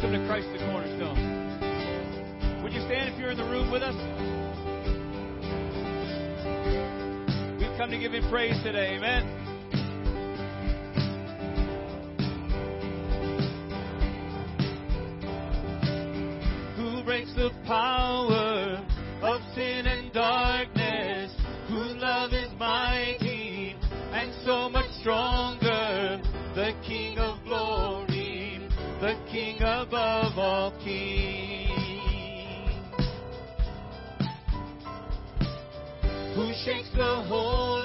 Welcome to Christ the Cornerstone. Would you stand if you're in the room with us? We've come to give Him praise today. Amen. King who shakes the whole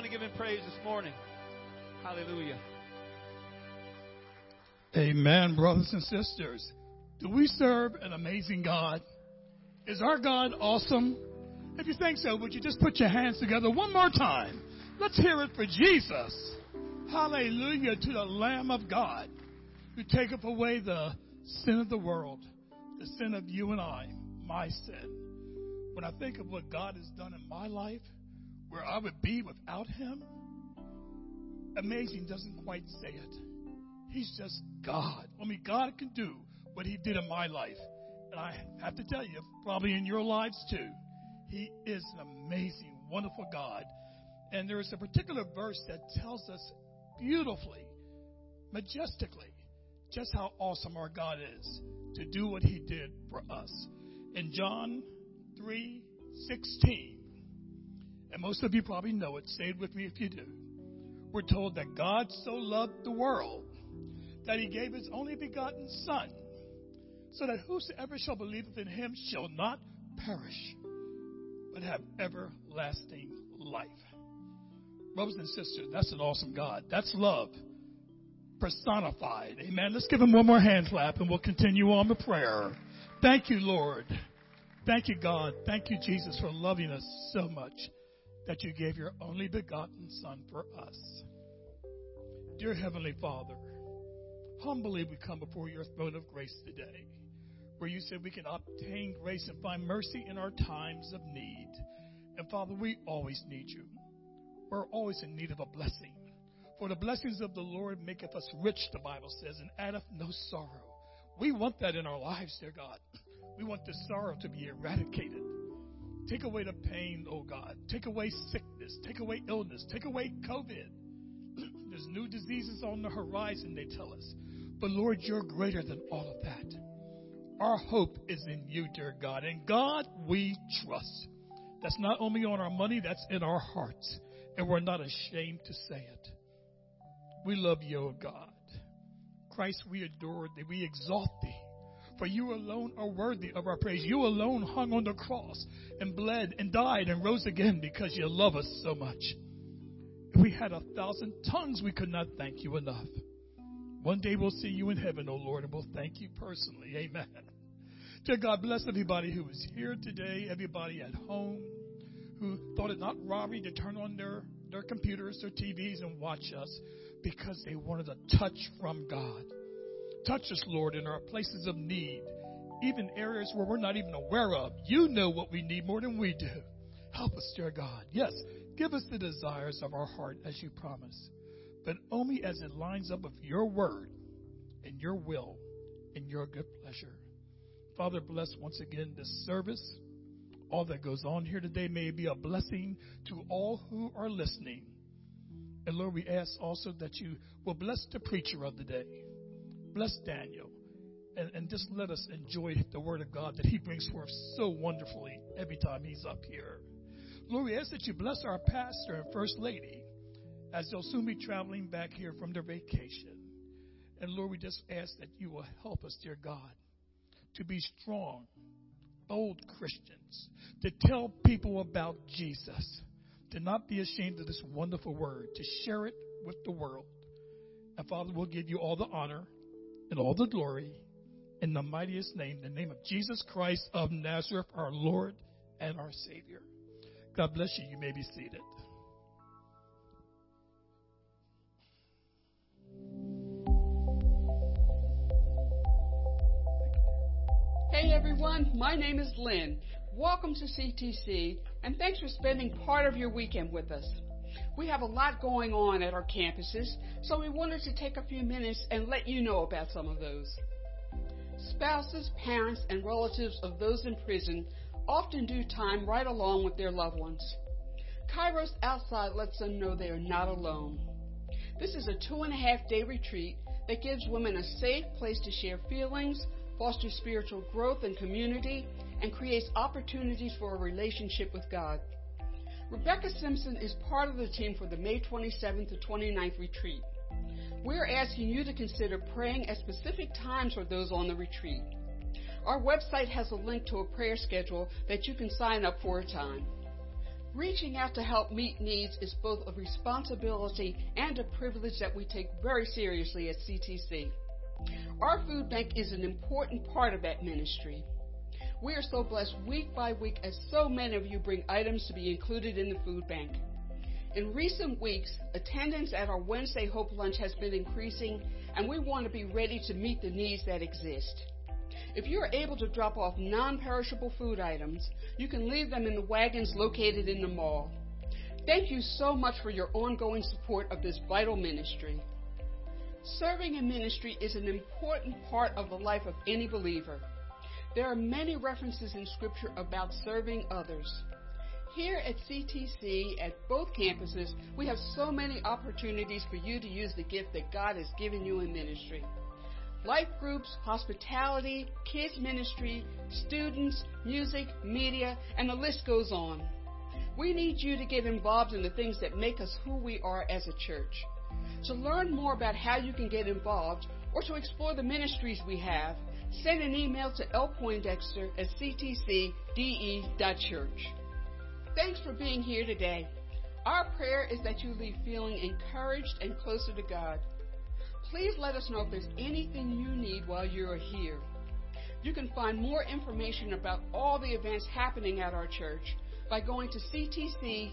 want to give him praise this morning. Hallelujah. Amen, brothers and sisters. Do we serve an amazing God? Is our God awesome? If you think so, would you just put your hands together one more time? Let's hear it for Jesus. Hallelujah to the Lamb of God who taketh away the sin of the world, the sin of you and I, my sin. When I think of what God has done in my life, where I would be without Him, amazing doesn't quite say it. He's just God. Only God can do what He did in my life. And I have to tell you, probably in your lives too, He is an amazing, wonderful God. And there is a particular verse that tells us beautifully, majestically, just how awesome our God is to do what He did for us. In John 3 16, and most of you probably know it, it with me if you do. We're told that God so loved the world that He gave His only begotten Son, so that whosoever shall believe in Him shall not perish, but have everlasting life. Brothers and sisters, that's an awesome God. That's love personified. Amen. Let's give him one more hand clap and we'll continue on the prayer. Thank you, Lord. Thank you, God. Thank you, Jesus, for loving us so much that you gave your only begotten Son for us. Dear Heavenly Father, humbly we come before your throne of grace today, where you said we can obtain grace and find mercy in our times of need. And Father, we always need you. We're always in need of a blessing. For the blessings of the Lord maketh us rich, the Bible says, and addeth no sorrow. We want that in our lives, dear God. We want the sorrow to be eradicated. Take away the pain, oh God. Take away sickness. Take away illness. Take away COVID. There's new diseases on the horizon, they tell us. But Lord, you're greater than all of that. Our hope is in you, dear God. And God, we trust. That's not only on our money, that's in our hearts. And we're not ashamed to say it. We love you, O God. Christ, we adore thee. We exalt thee. For you alone are worthy of our praise. You alone hung on the cross and bled and died and rose again because you love us so much. If we had a thousand tongues, we could not thank you enough. One day we'll see you in heaven, O Lord, and we'll thank you personally. Amen. Dear God, bless everybody who is here today, everybody at home who thought it not robbery to turn on their, their computers, their TVs, and watch us because they wanted a touch from God. Touch us, Lord, in our places of need, even areas where we're not even aware of. You know what we need more than we do. Help us, dear God. Yes, give us the desires of our heart as you promise, but only as it lines up with your word and your will and your good pleasure. Father, bless once again this service. All that goes on here today may be a blessing to all who are listening. And Lord, we ask also that you will bless the preacher of the day. Bless Daniel. And, and just let us enjoy the word of God that he brings forth so wonderfully every time he's up here. Lord, we ask that you bless our pastor and first lady as they'll soon be traveling back here from their vacation. And Lord, we just ask that you will help us, dear God, to be strong, bold Christians, to tell people about Jesus to not be ashamed of this wonderful word, to share it with the world. And Father, we'll give you all the honor and all the glory in the mightiest name, the name of Jesus Christ of Nazareth, our Lord and our Savior. God bless you. You may be seated. Hey everyone, my name is Lynn. Welcome to CTC, and thanks for spending part of your weekend with us. We have a lot going on at our campuses, so we wanted to take a few minutes and let you know about some of those. Spouses, parents, and relatives of those in prison often do time right along with their loved ones. Kairos Outside lets them know they are not alone. This is a two and a half day retreat that gives women a safe place to share feelings, foster spiritual growth and community, and creates opportunities for a relationship with God. Rebecca Simpson is part of the team for the May 27th to 29th retreat. We're asking you to consider praying at specific times for those on the retreat. Our website has a link to a prayer schedule that you can sign up for a time. Reaching out to help meet needs is both a responsibility and a privilege that we take very seriously at CTC. Our food bank is an important part of that ministry. We are so blessed week by week as so many of you bring items to be included in the food bank. In recent weeks, attendance at our Wednesday Hope Lunch has been increasing, and we want to be ready to meet the needs that exist. If you are able to drop off non perishable food items, you can leave them in the wagons located in the mall. Thank you so much for your ongoing support of this vital ministry. Serving in ministry is an important part of the life of any believer. There are many references in Scripture about serving others. Here at CTC, at both campuses, we have so many opportunities for you to use the gift that God has given you in ministry. Life groups, hospitality, kids ministry, students, music, media, and the list goes on. We need you to get involved in the things that make us who we are as a church. To learn more about how you can get involved or to explore the ministries we have, send an email to lpoindexter at ctcde.church. Thanks for being here today. Our prayer is that you leave feeling encouraged and closer to God. Please let us know if there's anything you need while you're here. You can find more information about all the events happening at our church by going to ctcde.church.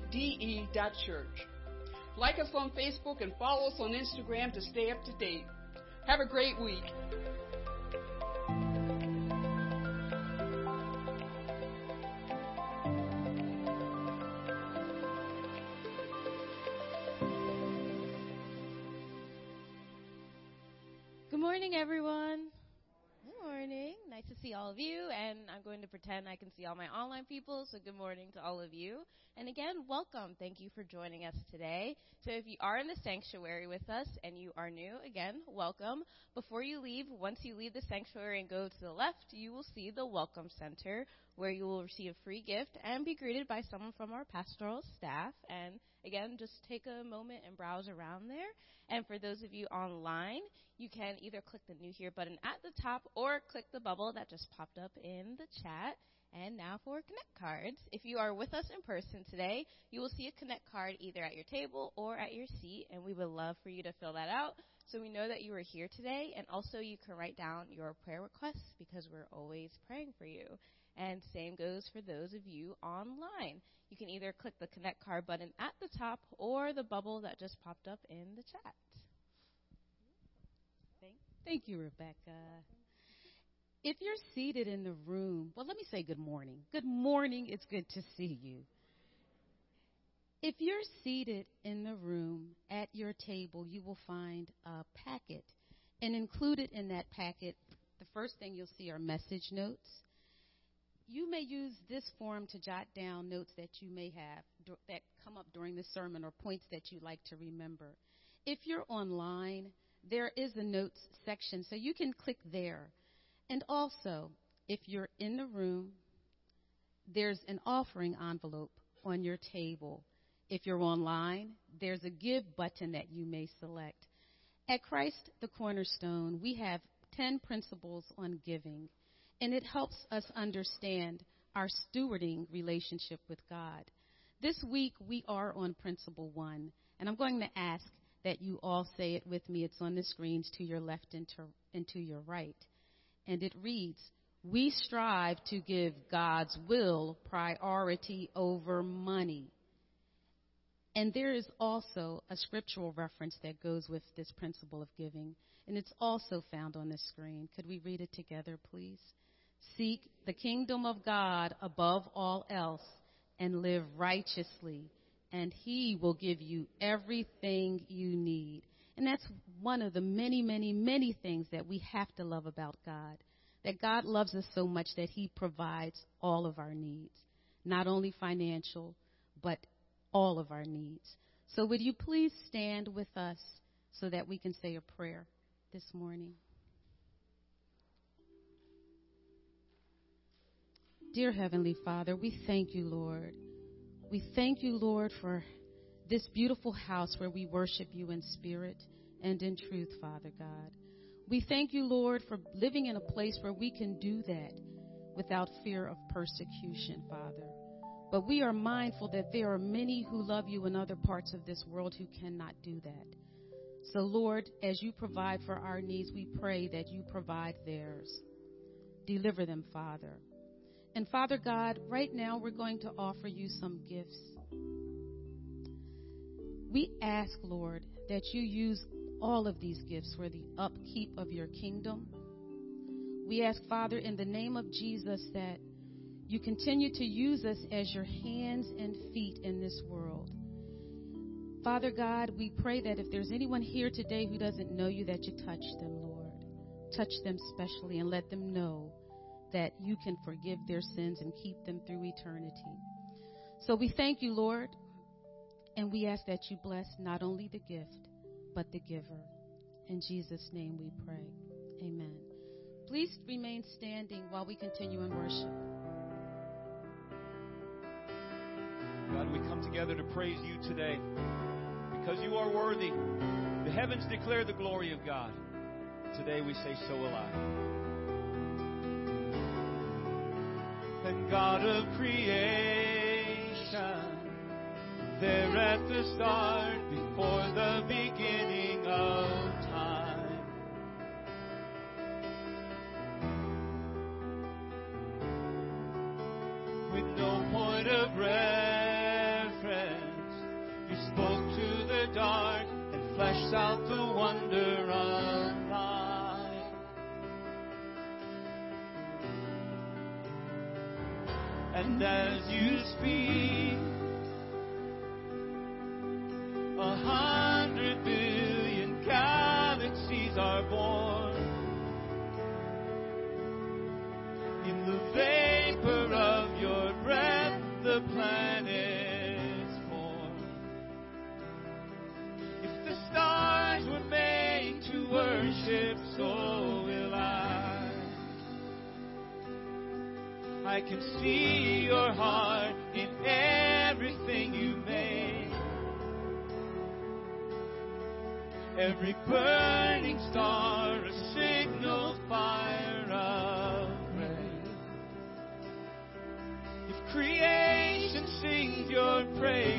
Like us on Facebook and follow us on Instagram to stay up to date. Have a great week. Good morning, everyone. Good morning. Nice to see all of you, and I'm going to pretend I can see all my online people, so good morning to all of you. And again, welcome. Thank you for joining us today. So if you are in the sanctuary with us and you are new, again, welcome. Before you leave, once you leave the sanctuary and go to the left, you will see the Welcome Center where you will receive a free gift and be greeted by someone from our pastoral staff. And again, just take a moment and browse around there. And for those of you online, you can either click the new here button at the top or click the bubble that just popped up in the chat. And now for Connect cards. If you are with us in person today, you will see a Connect card either at your table or at your seat, and we would love for you to fill that out so we know that you are here today. And also, you can write down your prayer requests because we're always praying for you. And same goes for those of you online. You can either click the Connect card button at the top or the bubble that just popped up in the chat. Thank, thank you, Rebecca. If you're seated in the room, well, let me say good morning. Good morning. It's good to see you. If you're seated in the room at your table, you will find a packet. And included in that packet, the first thing you'll see are message notes. You may use this form to jot down notes that you may have that come up during the sermon or points that you'd like to remember. If you're online, there is a notes section, so you can click there and also, if you're in the room, there's an offering envelope on your table. If you're online, there's a give button that you may select. At Christ the Cornerstone, we have 10 principles on giving, and it helps us understand our stewarding relationship with God. This week, we are on principle one, and I'm going to ask that you all say it with me. It's on the screens to your left and to, and to your right and it reads, We strive to give God's will priority over money. And there is also a scriptural reference that goes with this principle of giving, and it's also found on the screen. Could we read it together, please? Seek the kingdom of God above all else and live righteously, and He will give you everything you need. And that's one of the many, many, many things that we have to love about God. That God loves us so much that He provides all of our needs, not only financial, but all of our needs. So, would you please stand with us so that we can say a prayer this morning? Dear Heavenly Father, we thank you, Lord. We thank you, Lord, for this beautiful house where we worship you in spirit and in truth, Father God. We thank you, Lord, for living in a place where we can do that without fear of persecution, Father. But we are mindful that there are many who love you in other parts of this world who cannot do that. So, Lord, as you provide for our needs, we pray that you provide theirs. Deliver them, Father. And Father God, right now we're going to offer you some gifts. We ask, Lord, that you use all of these gifts for the upkeep of your kingdom. We ask, Father, in the name of Jesus, that you continue to use us as your hands and feet in this world. Father God, we pray that if there's anyone here today who doesn't know you, that you touch them, Lord. Touch them specially and let them know that you can forgive their sins and keep them through eternity. So we thank you, Lord, and we ask that you bless not only the gift, but the giver. In Jesus' name we pray. Amen. Please remain standing while we continue in worship. God, we come together to praise you today because you are worthy. The heavens declare the glory of God. Today we say, So will I. And God of creation, there at the start, before the beginning of time. With no point of reference, you spoke to the dark and fleshed out the wonder of life. And as you speak, I can see your heart in everything you made. Every burning star, a signal fire of grace. If creation sings your praises,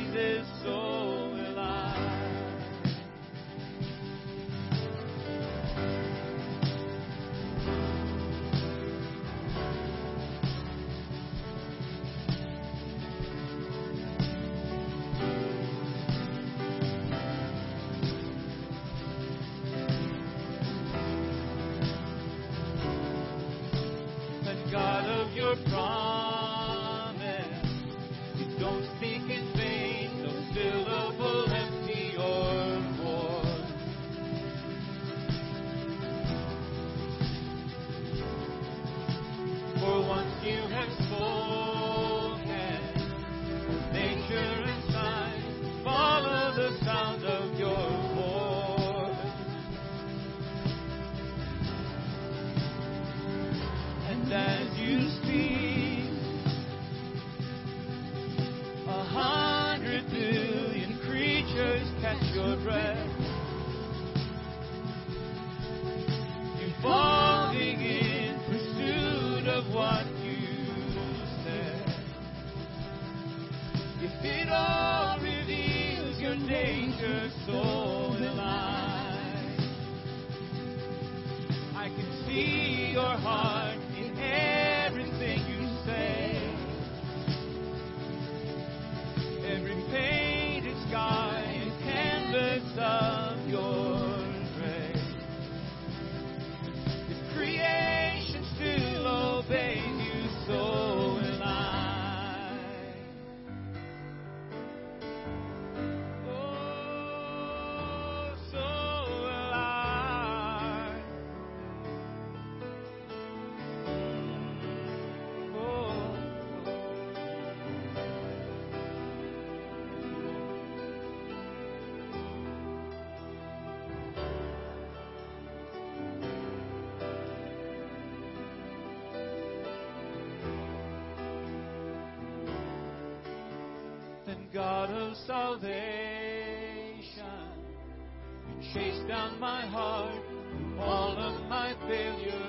God of salvation, you chase down my heart, all of my failure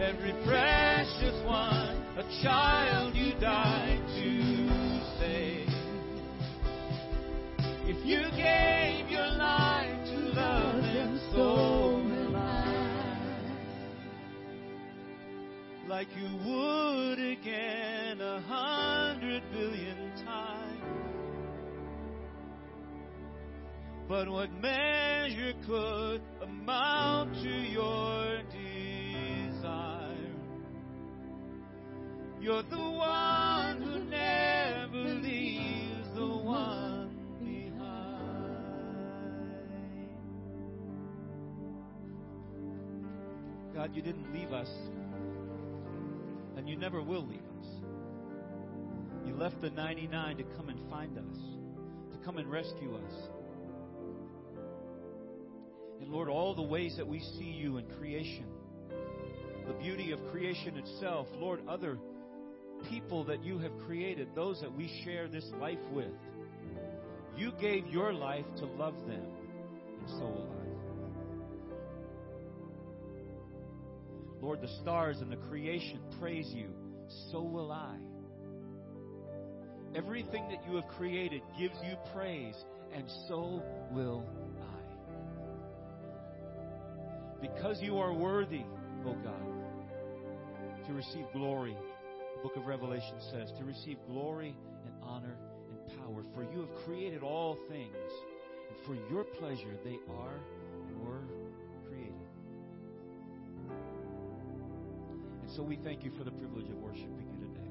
Every precious one, a child you died to save. If you gave your life to love them, so will I. Like you would again a hundred billion times. But what measure could amount to your You're the one who never leaves the one behind. God, you didn't leave us, and you never will leave us. You left the 99 to come and find us, to come and rescue us. And Lord, all the ways that we see you in creation, the beauty of creation itself, Lord, other people that you have created, those that we share this life with, you gave your life to love them, and so will I. Lord, the stars and the creation praise you, so will I. Everything that you have created gives you praise, and so will I. Because you are worthy, O God, to receive glory, book of Revelation says, to receive glory and honor and power. For you have created all things, and for your pleasure they are and were created. And so we thank you for the privilege of worshiping you today.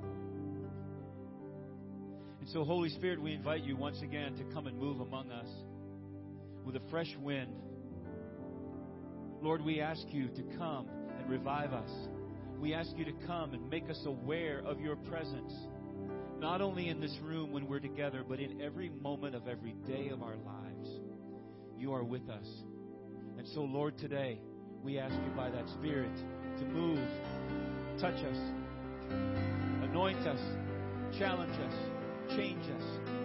And so, Holy Spirit, we invite you once again to come and move among us with a fresh wind. Lord, we ask you to come and revive us. We ask you to come and make us aware of your presence, not only in this room when we're together, but in every moment of every day of our lives. You are with us. And so, Lord, today, we ask you by that Spirit to move, touch us, anoint us, challenge us, change us.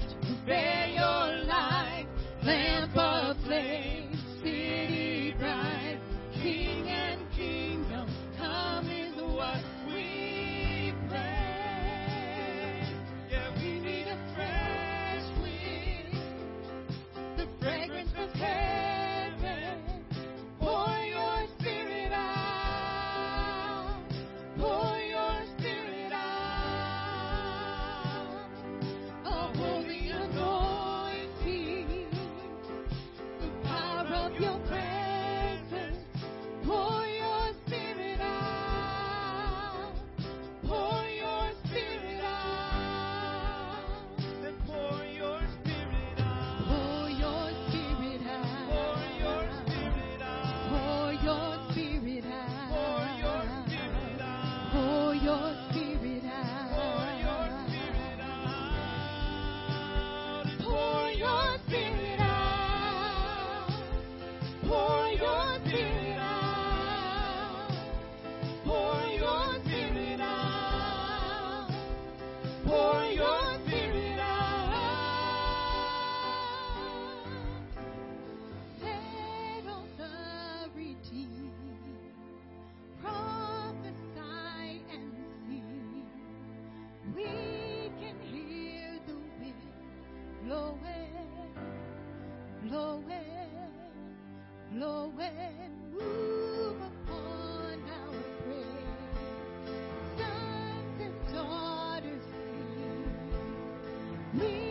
Spirit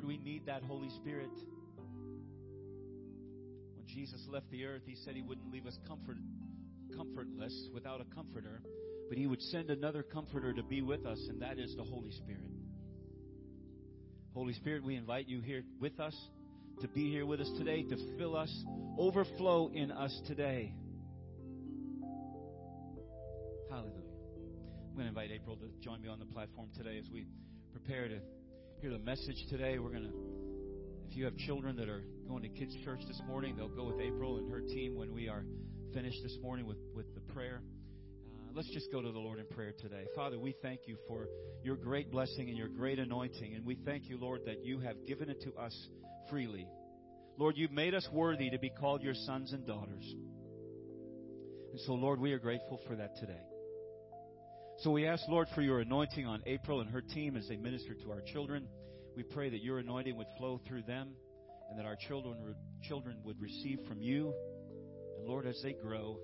Lord, we need that Holy Spirit. When Jesus left the earth, he said he wouldn't leave us comfort, comfortless without a comforter, but he would send another comforter to be with us, and that is the Holy Spirit. Holy Spirit, we invite you here with us to be here with us today, to fill us, overflow in us today. Hallelujah. I'm going to invite April to join me on the platform today as we prepare to hear the message today. We're going to, if you have children that are going to kids' church this morning, they'll go with April and her team when we are finished this morning with, with the prayer. Uh, let's just go to the Lord in prayer today. Father, we thank you for your great blessing and your great anointing. And we thank you, Lord, that you have given it to us freely. Lord, you've made us worthy to be called your sons and daughters. And so, Lord, we are grateful for that today. So we ask, Lord, for your anointing on April and her team as they minister to our children. We pray that your anointing would flow through them and that our children, children would receive from you. And Lord, as they grow,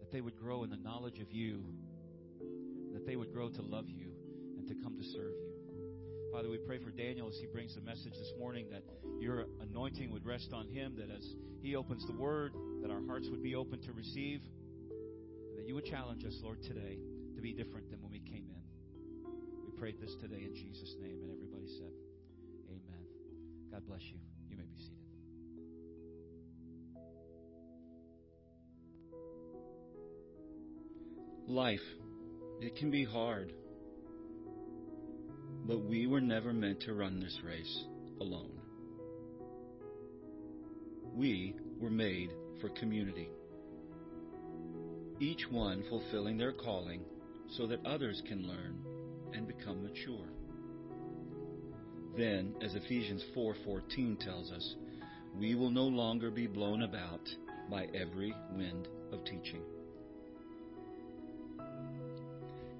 that they would grow in the knowledge of you, that they would grow to love you and to come to serve you. Father, we pray for Daniel as he brings the message this morning that your anointing would rest on him, that as he opens the word, that our hearts would be open to receive, and that you would challenge us, Lord, today be different than when we came in. We prayed this today in Jesus' name, and everybody said, Amen. God bless you. You may be seated. Life, it can be hard. But we were never meant to run this race alone. We were made for community, each one fulfilling their calling so that others can learn and become mature. Then, as Ephesians 4:14 tells us, we will no longer be blown about by every wind of teaching.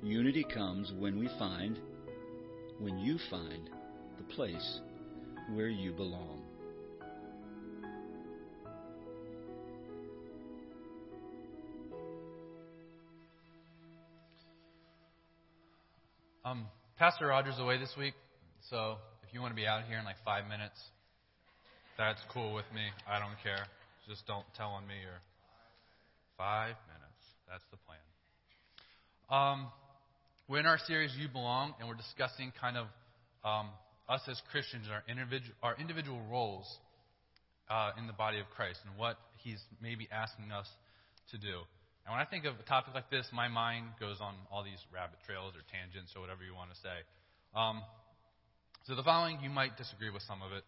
Unity comes when we find when you find the place where you belong. Um, Pastor Roger's away this week, so if you want to be out here in like five minutes, that's cool with me. I don't care. Just don't tell on me or five minutes. That's the plan. Um, we're in our series "You Belong," and we're discussing kind of um, us as Christians, our individual our individual roles uh, in the body of Christ, and what He's maybe asking us to do. And when I think of a topic like this, my mind goes on all these rabbit trails or tangents or whatever you want to say. Um, so the following, you might disagree with some of it.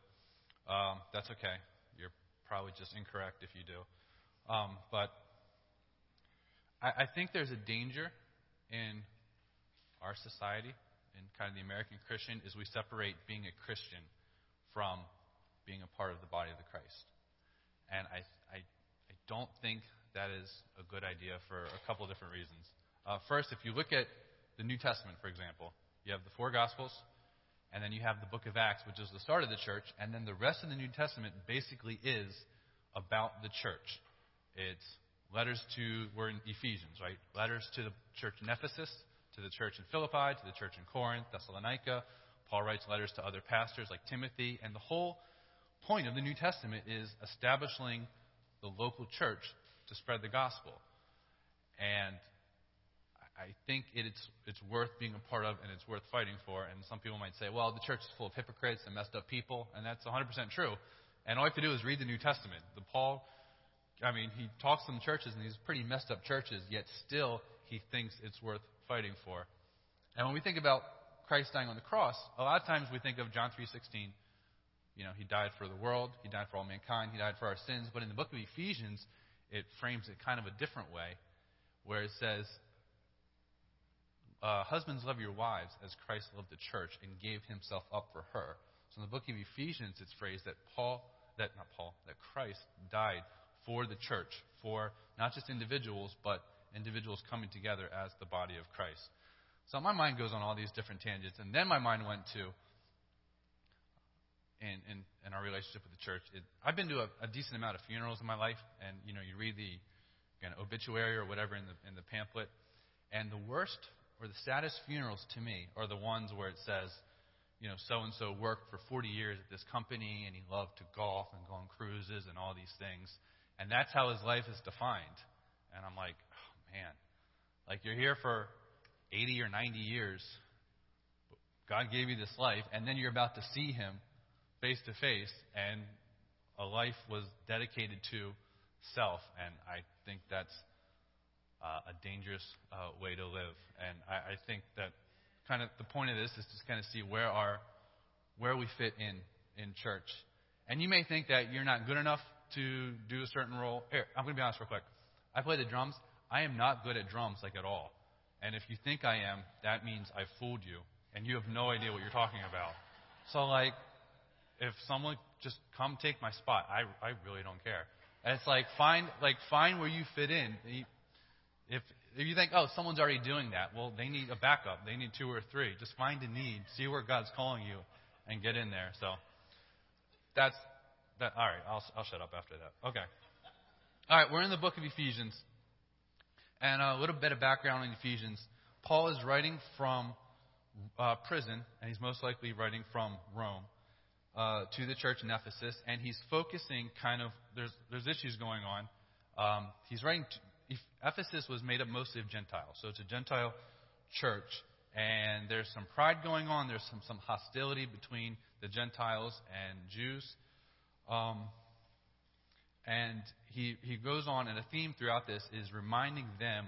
Um, that's okay. You're probably just incorrect if you do. Um, but I, I think there's a danger in our society, in kind of the American Christian, is we separate being a Christian from being a part of the body of the Christ. And I, I, I don't think that is a good idea for a couple different reasons. Uh, first, if you look at the New Testament, for example, You have the four Gospels, and then you have the book of Acts, which is the start of the church, and then the rest of the New Testament basically is about the church. It's letters to, we're in Ephesians, right? Letters to the church in Ephesus, to the church in Philippi, to the church in Corinth, Thessalonica. Paul writes letters to other pastors like Timothy, and the whole point of the New Testament is establishing the local church to spread the gospel. And I think it's it's worth being a part of and it's worth fighting for. And some people might say, well, the church is full of hypocrites and messed up people, and that's 100% true. And all you have to do is read the New Testament. The Paul, I mean, he talks to some churches and these pretty messed up churches, yet still he thinks it's worth fighting for. And when we think about Christ dying on the cross, a lot of times we think of John 3:16. You know, he died for the world, he died for all mankind, he died for our sins. But in the book of Ephesians, it frames it kind of a different way, where it says, uh, Husbands, love your wives as Christ loved the church and gave himself up for her. So in the book of Ephesians, it's phrased that Paul, that not Paul, that Christ died for the church, for not just individuals, but individuals coming together as the body of Christ. So my mind goes on all these different tangents, and then my mind went to in, in, in our relationship with the church. It, I've been to a, a decent amount of funerals in my life, and you know, you read the again, obituary or whatever in the in the pamphlet, and the worst or the saddest funerals to me are the ones where it says, you know, so and so worked for 40 years at this company, and he loved to golf and go on cruises and all these things, and that's how his life is defined. And I'm like, oh man, like you're here for 80 or 90 years. God gave you this life, and then you're about to see Him face to face, and a life was dedicated to self. And I think that's uh, a dangerous uh, way to live. And I, I think that kind of the point of this is to kind of see where our where we fit in in church. And you may think that you're not good enough to do a certain role. Here, I'm going to be honest real quick. I play the drums. I am not good at drums like at all. And if you think I am, that means I've fooled you, and you have no idea what you're talking about. So like, if someone just come take my spot, I I really don't care. And it's like find like find where you fit in. If if you think, oh, someone's already doing that, well, they need a backup. They need two or three. Just find a need, see where God's calling you, and get in there. So that's that. All right, I'll I'll shut up after that. Okay. All right, we're in the book of Ephesians. And a little bit of background on Ephesians. Paul is writing from uh, prison, and he's most likely writing from Rome uh, to the church in Ephesus, and he's focusing kind of there's there's issues going on. Um, he's writing. To, Ephesus was made up mostly of Gentiles, so it's a Gentile church, and there's some pride going on. There's some some hostility between the Gentiles and Jews. Um, and he, he goes on, and a theme throughout this is reminding them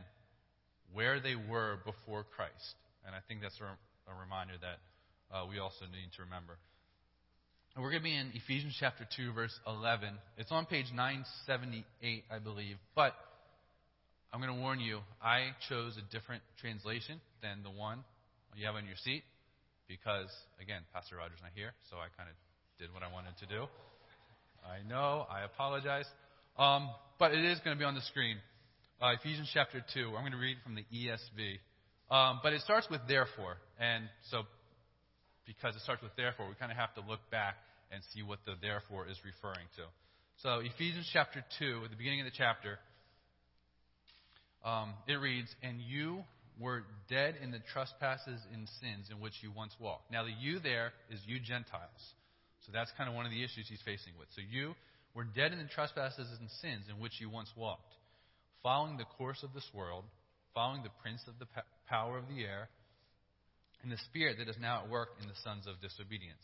where they were before Christ. And I think that's a, a reminder that uh, we also need to remember. And we're going to be in Ephesians chapter 2, verse 11. It's on page 978, I believe. But I'm going to warn you, I chose a different translation than the one you have on your seat because, again, Pastor Roger's not here, so I kind of did what I wanted to do. I know. I apologize. Um, but it is going to be on the screen. Uh, Ephesians chapter 2. I'm going to read from the ESV. Um, but it starts with therefore. And so, because it starts with therefore, we kind of have to look back and see what the therefore is referring to. So, Ephesians chapter 2, at the beginning of the chapter, um, it reads, And you were dead in the trespasses and sins in which you once walked. Now, the you there is you Gentiles. So that's kind of one of the issues he's facing with. So you were dead in the trespasses and sins in which you once walked, following the course of this world, following the prince of the power of the air, and the spirit that is now at work in the sons of disobedience,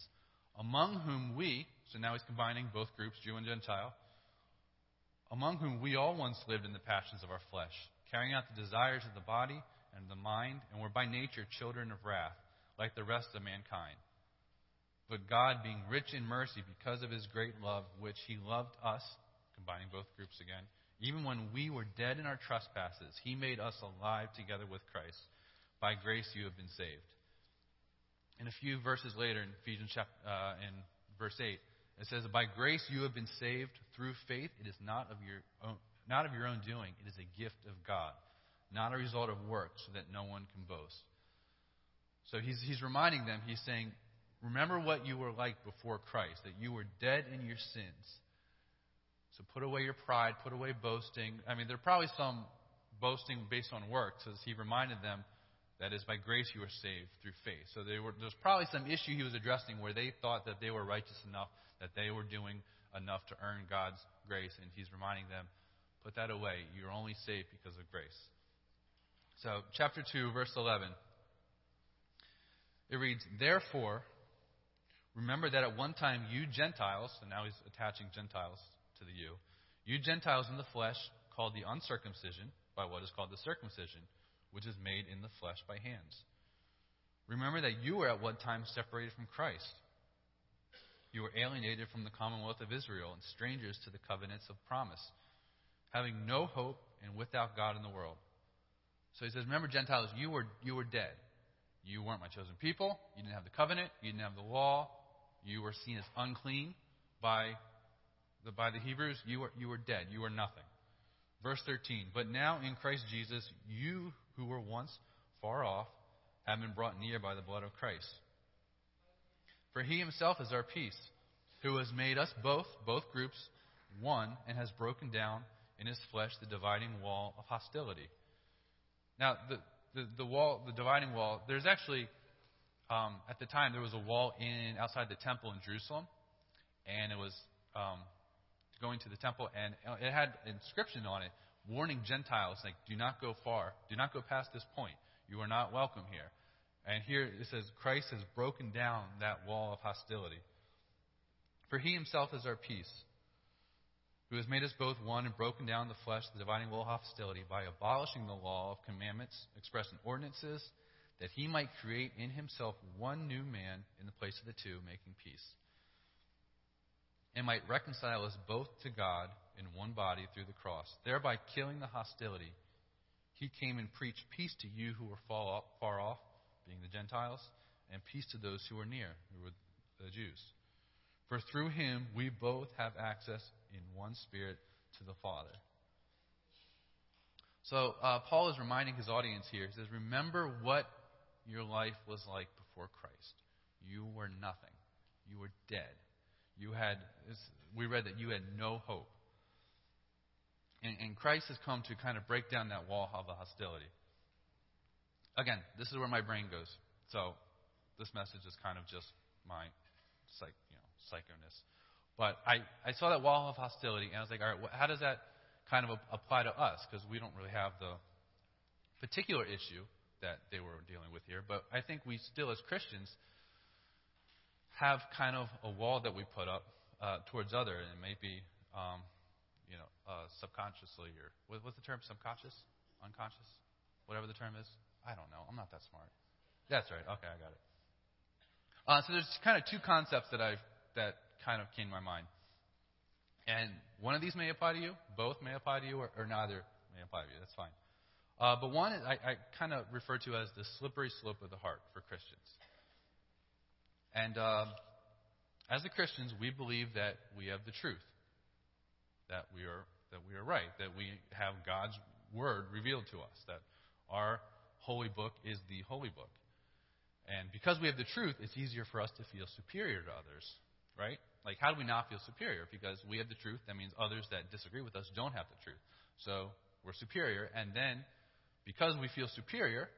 among whom we, so now he's combining both groups, Jew and Gentile, among whom we all once lived in the passions of our flesh, carrying out the desires of the body and the mind, and were by nature children of wrath, like the rest of mankind. But God, being rich in mercy because of his great love, which he loved us, combining both groups again, even when we were dead in our trespasses, he made us alive together with Christ. By grace you have been saved. In a few verses later, in Ephesians chapter, uh, in verse 8, it says, By grace you have been saved through faith. It is not of your own, not of your own doing. It is a gift of God, not a result of works, so that no one can boast. So he's, he's reminding them, he's saying, Remember what you were like before Christ, that you were dead in your sins. So put away your pride, put away boasting. I mean, there are probably some boasting based on works, as he reminded them that is by grace you are saved through faith. So there were, there's probably some issue he was addressing where they thought that they were righteous enough, that they were doing enough to earn God's grace, and he's reminding them, put that away. You're only saved because of grace. So, chapter 2, verse 11. It reads, Therefore, remember that at one time you Gentiles, and now he's attaching Gentiles to the you, you Gentiles in the flesh, called the uncircumcision by what is called the circumcision, which is made in the flesh by hands. Remember that you were at one time separated from Christ. You were alienated from the commonwealth of Israel and strangers to the covenants of promise, having no hope and without God in the world. So he says, Remember, Gentiles, you were, you were dead. You weren't my chosen people. You didn't have the covenant. You didn't have the law. You were seen as unclean by the, by the Hebrews. You were, you were dead. You were nothing. Verse 13 But now in Christ Jesus, you who were once far off have been brought near by the blood of Christ. For he himself is our peace, who has made us both, both groups, one, and has broken down in his flesh the dividing wall of hostility. Now, the, the, the wall, the dividing wall, there's actually, um, at the time, there was a wall in outside the temple in Jerusalem, and it was um, going to the temple, and it had inscription on it warning Gentiles, like, do not go far, do not go past this point. You are not welcome here. And here it says, Christ has broken down that wall of hostility. For he himself is our peace who has made us both one and broken down the flesh, the dividing wall of hostility, by abolishing the law of commandments expressed in ordinances, that he might create in himself one new man in the place of the two, making peace, and might reconcile us both to God in one body through the cross, thereby killing the hostility. He came and preached peace to you who were far off, being the Gentiles, and peace to those who were near, who were the Jews. For through him we both have access in one spirit to the Father. So uh, Paul is reminding his audience here. He says, Remember what your life was like before Christ. You were nothing. You were dead. You had, we read that you had no hope. And, and Christ has come to kind of break down that wall of hostility. Again, this is where my brain goes. So this message is kind of just my psych, you know, psychoness. But I, I saw that wall of hostility, and I was like, all right, how does that kind of apply to us? Because we don't really have the particular issue that they were dealing with here. But I think we still, as Christians, have kind of a wall that we put up uh, towards other, and maybe, um, you know, uh, subconsciously or what, what's the term? Subconscious, unconscious, whatever the term is. I don't know. I'm not that smart. That's right. Okay, I got it. Uh, so there's kind of two concepts that I that kind of came to my mind. And one of these may apply to you, both may apply to you, or, or neither may apply to you. That's fine. Uh, but one I, I kind of refer to as the slippery slope of the heart for Christians. And uh, as the Christians, we believe that we have the truth, that we are that we are right, that we have God's word revealed to us, that our holy book is the holy book. And because we have the truth, it's easier for us to feel superior to others, right? Like, how do we not feel superior? Because we have the truth. That means others that disagree with us don't have the truth. So we're superior. And then, because we feel superior,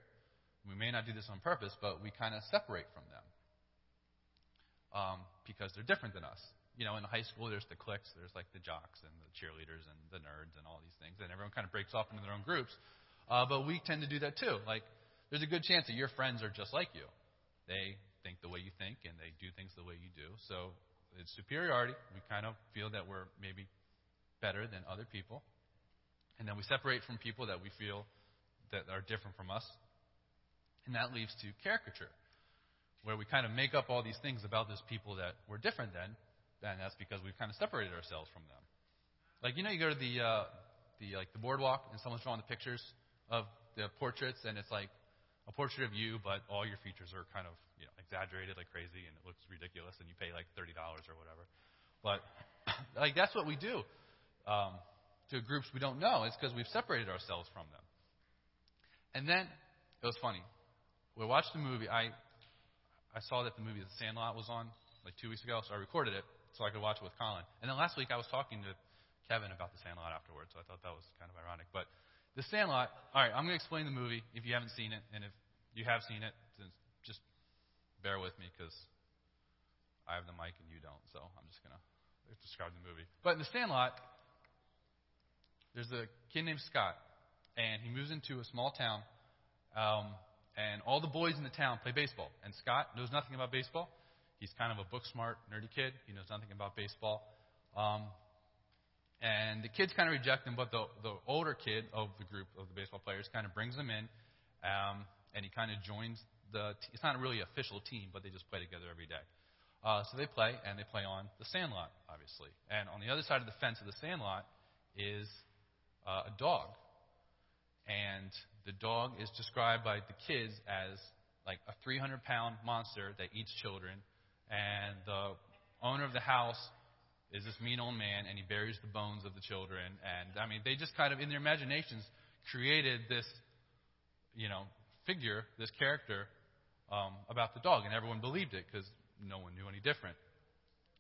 we may not do this on purpose, but we kind of separate from them um, because they're different than us. You know, in high school, there's the cliques, there's like the jocks and the cheerleaders and the nerds and all these things, and everyone kind of breaks off into their own groups. Uh, but we tend to do that too. Like, there's a good chance that your friends are just like you. They think the way you think, and they do things the way you do. So it's superiority. We kind of feel that we're maybe better than other people. And then we separate from people that we feel that are different from us. And that leads to caricature, where we kind of make up all these things about those people that we're different than, and that's because we've kind of separated ourselves from them. Like you know, you go to the uh, the like the boardwalk, and someone's drawing the pictures of the portraits, and it's like a portrait of you, but all your features are kind of you know exaggerated like crazy, and it looks ridiculous, and you pay like thirty dollars or whatever. But like that's what we do um, to groups we don't know. It's because we've separated ourselves from them. And then it was funny. we watched the movie. I I saw that the movie The Sandlot was on like two weeks ago, so I recorded it so I could watch it with Colin. And then last week I was talking to Kevin about The Sandlot afterwards, so I thought that was kind of ironic. But The Sandlot. All right, I'm going to explain the movie if you haven't seen it, and if you have seen it, then just bear with me because I have the mic and you don't. So I'm just going to describe the movie. But in The Sandlot, there's a kid named Scott, and he moves into a small town. Um, and all the boys in the town play baseball. And Scott knows nothing about baseball. He's kind of a book smart, nerdy kid. He knows nothing about baseball. Um, and the kids kind of reject him, but the, the older kid of the group of the baseball players kind of brings him in, um, and he kind of joins the. T- it's not really an official team, but they just play together every day. Uh, so they play, and they play on the Sandlot, obviously. And on the other side of the fence of the Sandlot is uh, a dog and the dog is described by the kids as like a 300 pound monster that eats children, and the owner of the house is this mean old man, and he buries the bones of the children. And I mean, they just kind of, in their imaginations, created this, you know, figure, this character um, about the dog, and everyone believed it because no one knew any different.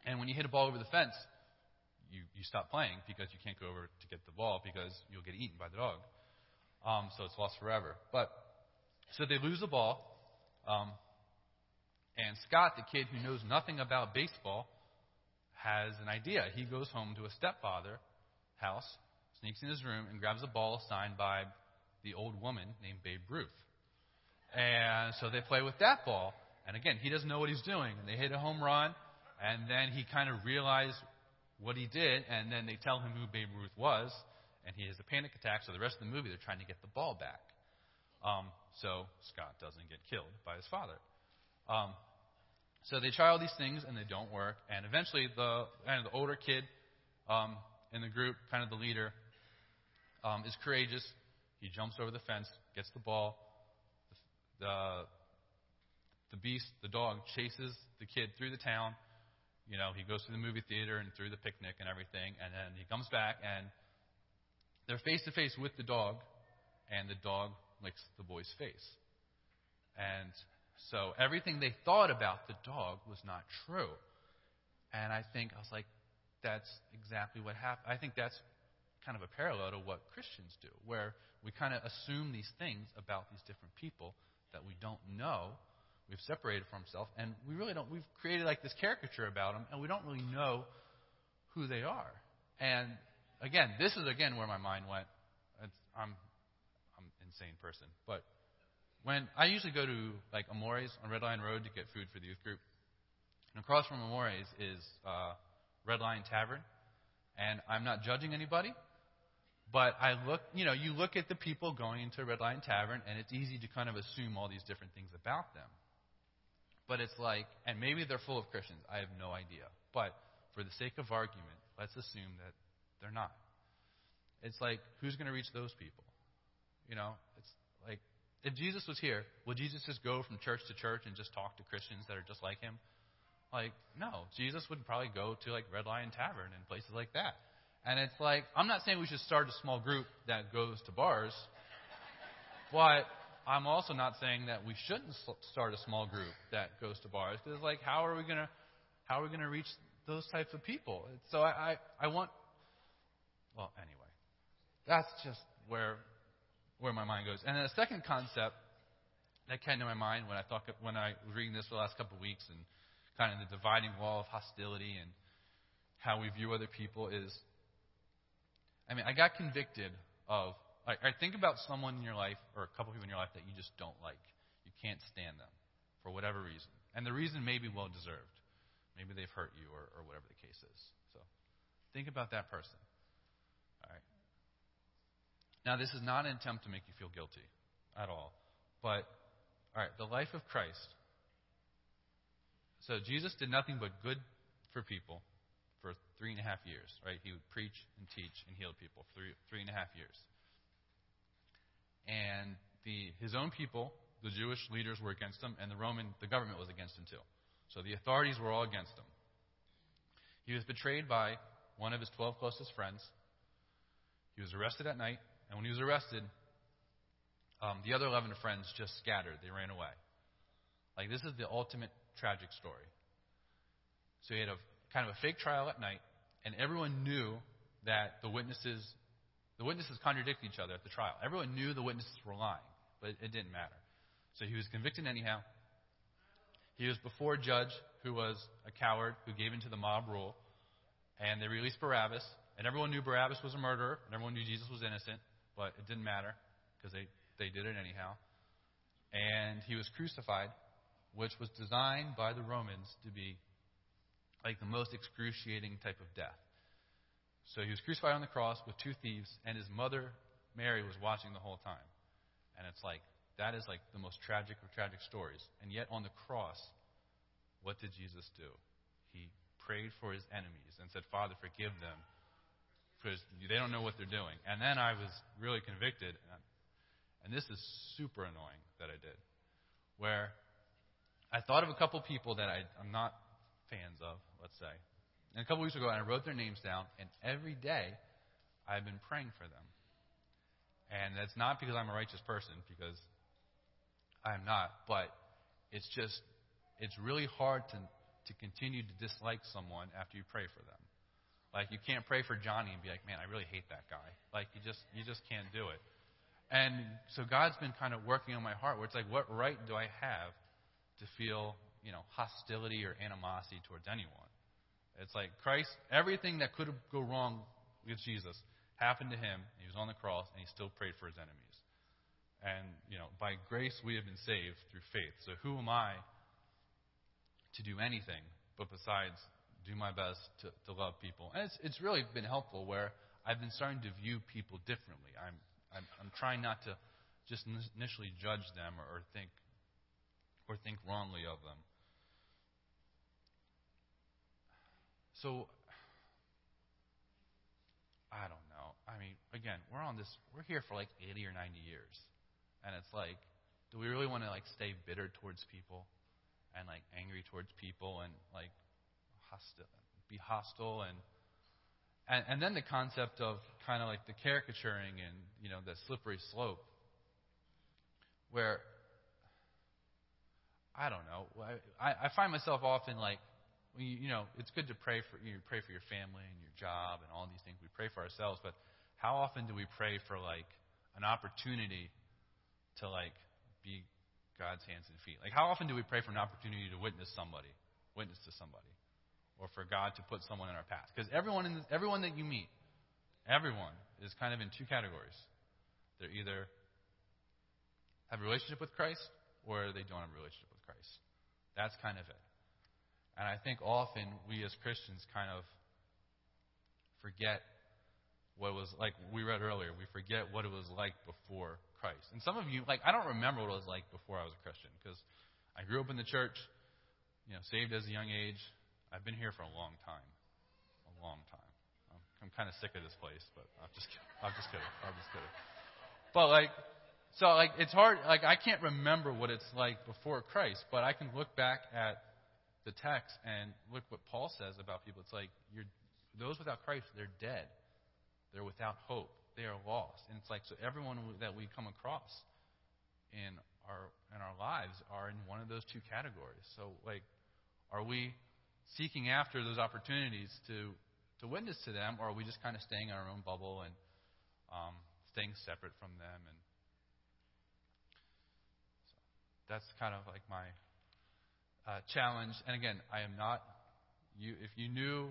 And when you hit a ball over the fence, you, you stop playing because you can't go over to get the ball because you'll get eaten by the dog. Um, so it's lost forever. But so they lose the ball. Um, and Scott, the kid who knows nothing about baseball, has an idea. He goes home to a stepfather house, sneaks in his room, and grabs a ball signed by the old woman named Babe Ruth. And so they play with that ball. And again, he doesn't know what he's doing. And they hit a home run. And then he kind of realized what he did. And then they tell him who Babe Ruth was and he has a panic attack. So the rest of the movie, they're trying to get the ball back. Um, so Scott doesn't get killed by his father. Um, so they try all these things and they don't work. And eventually, the kind of the older kid um, in the group, kind of the leader, um, is courageous. He jumps over the fence, gets the ball. The, the the beast, the dog, chases the kid through the town. You know, he goes to the movie theater and through the picnic and everything, and then he comes back and they're face to face with the dog, and the dog licks the boy's face. And so everything they thought about the dog was not true. And I think, I was like, that's exactly what happened. I think that's kind of a parallel to what Christians do, where we kind of assume these things about these different people that we don't know. We've separated from ourselves, and we really don't. We've created like this caricature about them, and we don't really know who they are. And again, this is again where my mind went. It's, I'm I'm an insane person, but when I usually go to like Amores on Red Lion Road to get food for the youth group, and across from Amores is uh, Red Lion Tavern, and I'm not judging anybody, but I look, you know, you look at the people going into Red Lion Tavern, and it's easy to kind of assume all these different things about them. But it's like, and maybe they're full of Christians. I have no idea. But for the sake of argument, let's assume that they're not. It's like, who's going to reach those people? You know, it's like, if Jesus was here, would Jesus just go from church to church and just talk to Christians that are just like him? Like, no. Jesus would probably go to like Red Lion Tavern and places like that. And it's like, I'm not saying we should start a small group that goes to bars, but I'm also not saying that we shouldn't start a small group that goes to bars because, like, how are we gonna, how are we gonna reach those types of people? So I, I, I want well, anyway, that's just where where my mind goes. And then the second concept that came to my mind when I thought when I was reading this for the last couple of weeks and kind of the dividing wall of hostility and how we view other people is I mean, I got convicted of like I think about someone in your life or a couple people in your life that you just don't like. You can't stand them for whatever reason. And the reason may be well deserved. Maybe they've hurt you or, or whatever the case is. So think about that person. Now, this is not an attempt to make you feel guilty at all. But, all right, the life of Christ. So, Jesus did nothing but good for people for three and a half years, right? He would preach and teach and heal people for three, three and a half years. And the, his own people, the Jewish leaders, were against him, and the Roman, the government was against him too. So the authorities were all against him. He was betrayed by one of his 12 closest friends. He was arrested at night and when he was arrested, um, the other 11 friends just scattered. They ran away. Like, this is the ultimate tragic story. So he had a kind of a fake trial at night, and everyone knew that the witnesses the witnesses contradicted each other at the trial. Everyone knew the witnesses were lying, but it didn't matter. So he was convicted anyhow. He was before a judge who was a coward who gave in to the mob rule, and they released Barabbas. And everyone knew Barabbas was a murderer, and everyone knew Jesus was innocent, but it didn't matter because they, they did it anyhow. And he was crucified, which was designed by the Romans to be like the most excruciating type of death. So he was crucified on the cross with two thieves, and his mother, Mary, was watching the whole time. And it's like, that is like the most tragic of tragic stories. And yet on the cross, what did Jesus do? He prayed for his enemies and said, Father, forgive them, because they don't know what they're doing. And then I was really convicted, and this is super annoying that I did, where I thought of a couple people that I, I'm not fans of, let's say, and a couple weeks ago, I wrote their names down, and every day I've been praying for them. And that's not because I'm a righteous person, because I'm not, but it's just, it's really hard to, to continue to dislike someone after you pray for them. Like you can't pray for Johnny and be like, man, I really hate that guy. Like you just, you just can't do it. And so God's been kind of working on my heart where it's like, what right do I have to feel, you know, hostility or animosity towards anyone? It's like Christ, everything that could go wrong with Jesus happened to him. He was on the cross, and he still prayed for his enemies. And, you know, by grace we have been saved through faith. So who am I to do anything but besides do my best to, to love people? And it's, it's really been helpful where I've been starting to view people differently. I'm, I'm, I'm trying not to just initially judge them or, or think or think wrongly of them. So, I don't know. I mean, again, we're on this, we're here for like 80 or 90 years. And it's like, do we really want to like stay bitter towards people and like angry towards people and like hostile, be hostile and, and, and then the concept of kind of like the caricaturing and, you know, the slippery slope where, I don't know, I, I find myself often like, you know, it's good to pray for you pray for your family and your job and all these things. We pray for ourselves, but how often do we pray for like an opportunity to like be God's hands and feet? Like how often do we pray for an opportunity to witness somebody, witness to somebody, or for God to put someone in our path? Because everyone in the, everyone that you meet, everyone is kind of in two categories. They're either have a relationship with Christ or they don't have a relationship with Christ. That's kind of it. And I think often we as Christians kind of forget what it was like we read earlier. We forget what it was like before Christ. And some of you, like, I don't remember what it was like before I was a Christian because I grew up in the church, you know, saved as a young age. I've been here for a long time. A long time. I'm, I'm kind of sick of this place, but I'm just kidding. I'm just kidding. I'm just kidding. But, like, so, like, it's hard. Like, I can't remember what it's like before Christ, but I can look back at the text and look what Paul says about people. It's like you're, those without Christ, they're dead. They're without hope. They are lost. And it's like so everyone that we come across in our in our lives are in one of those two categories. So like, are we seeking after those opportunities to to witness to them, or are we just kind of staying in our own bubble and um, staying separate from them? And so that's kind of like my uh, challenge. And again, I am not you. If you knew,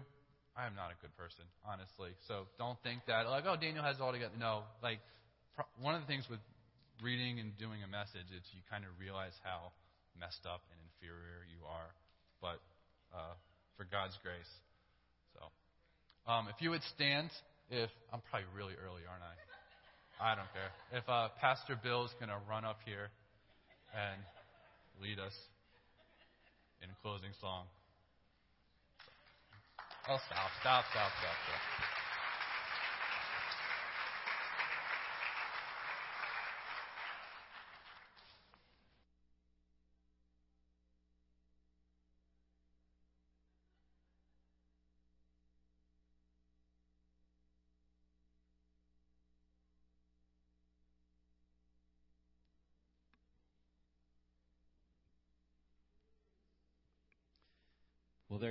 I am not a good person, honestly. So don't think that like, oh, Daniel has it all together. No, like pro- one of the things with reading and doing a message is you kind of realize how messed up and inferior you are. But uh, for God's grace. So, um, if you would stand, if I'm probably really early, aren't I? I don't care. If uh, Pastor Bill is going to run up here and lead us in a closing song. Oh, stop, stop, stop, stop, stop.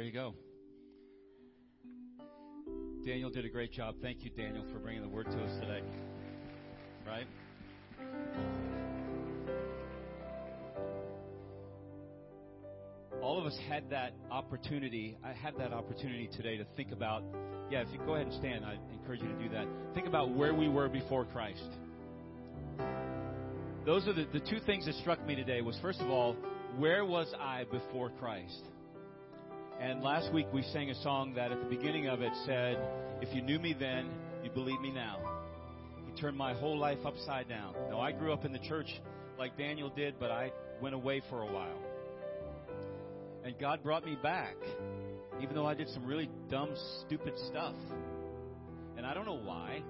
There you go. Daniel did a great job. Thank you, Daniel, for bringing the word to us today. Right? All of us had that opportunity. I had that opportunity today to think about. Yeah, if you go ahead and stand, I encourage you to do that. Think about where we were before Christ. Those are the, the two things that struck me today was first of all, where was I before Christ? And last week we sang a song that at the beginning of it said, If you knew me then, you believe me now. He turned my whole life upside down. Now, I grew up in the church like Daniel did, but I went away for a while. And God brought me back, even though I did some really dumb, stupid stuff. And I don't know why.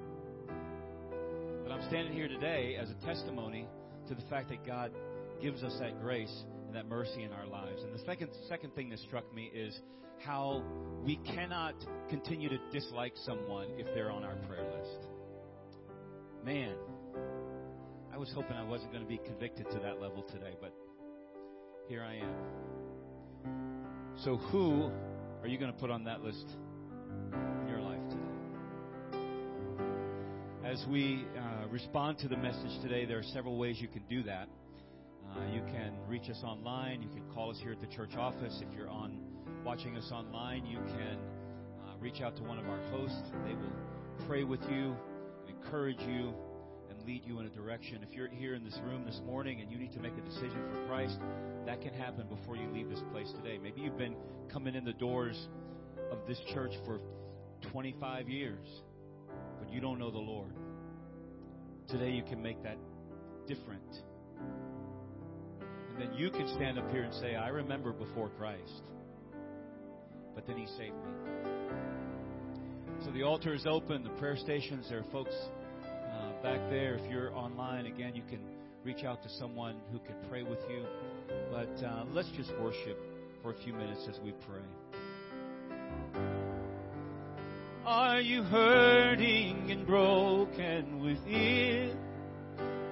But I'm standing here today as a testimony to the fact that God gives us that grace and that mercy in our lives. And the second second thing that struck me is how we cannot continue to dislike someone if they're on our prayer list. Man, I was hoping I wasn't going to be convicted to that level today, but here I am. So who are you going to put on that list in your life today? As we uh, respond to the message today, there are several ways you can do that. Uh, you can reach us online. You can call us here at the church office. If you're on watching us online, you can uh, reach out to one of our hosts. They will pray with you, encourage you, and lead you in a direction. If you're here in this room this morning and you need to make a decision for Christ, that can happen before you leave this place today. Maybe you've been coming in the doors of this church for 25 years, but you don't know the Lord. Today you can make that different. Then you can stand up here and say, I remember before Christ, but then He saved me. So the altar is open, the prayer stations, there are folks uh, back there. If you're online, again, you can reach out to someone who can pray with you. But uh, let's just worship for a few minutes as we pray. Are you hurting and broken within?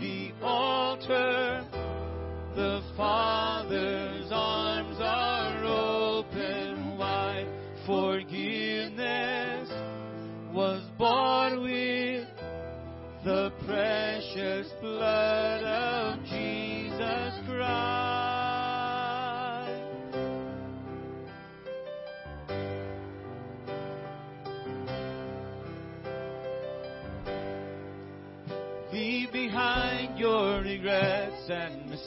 the altar. The Father's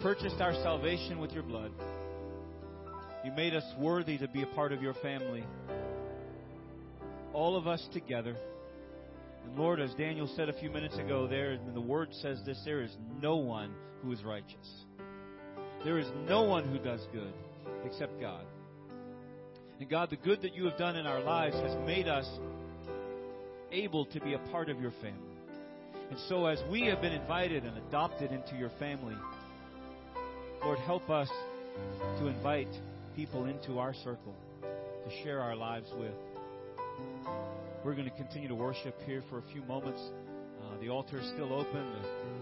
purchased our salvation with your blood. You made us worthy to be a part of your family. All of us together. And Lord, as Daniel said a few minutes ago, there, and the word says this there is no one who is righteous. There is no one who does good except God. And God, the good that you have done in our lives has made us able to be a part of your family. And so, as we have been invited and adopted into your family, Lord, help us to invite people into our circle to share our lives with. We're going to continue to worship here for a few moments. Uh, the altar is still open.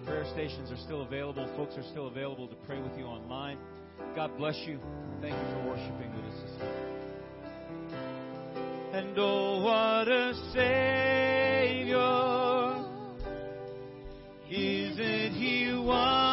The prayer stations are still available. Folks are still available to pray with you online. God bless you. Thank you for worshiping with us this morning. And oh, what a Savior! Isn't He One?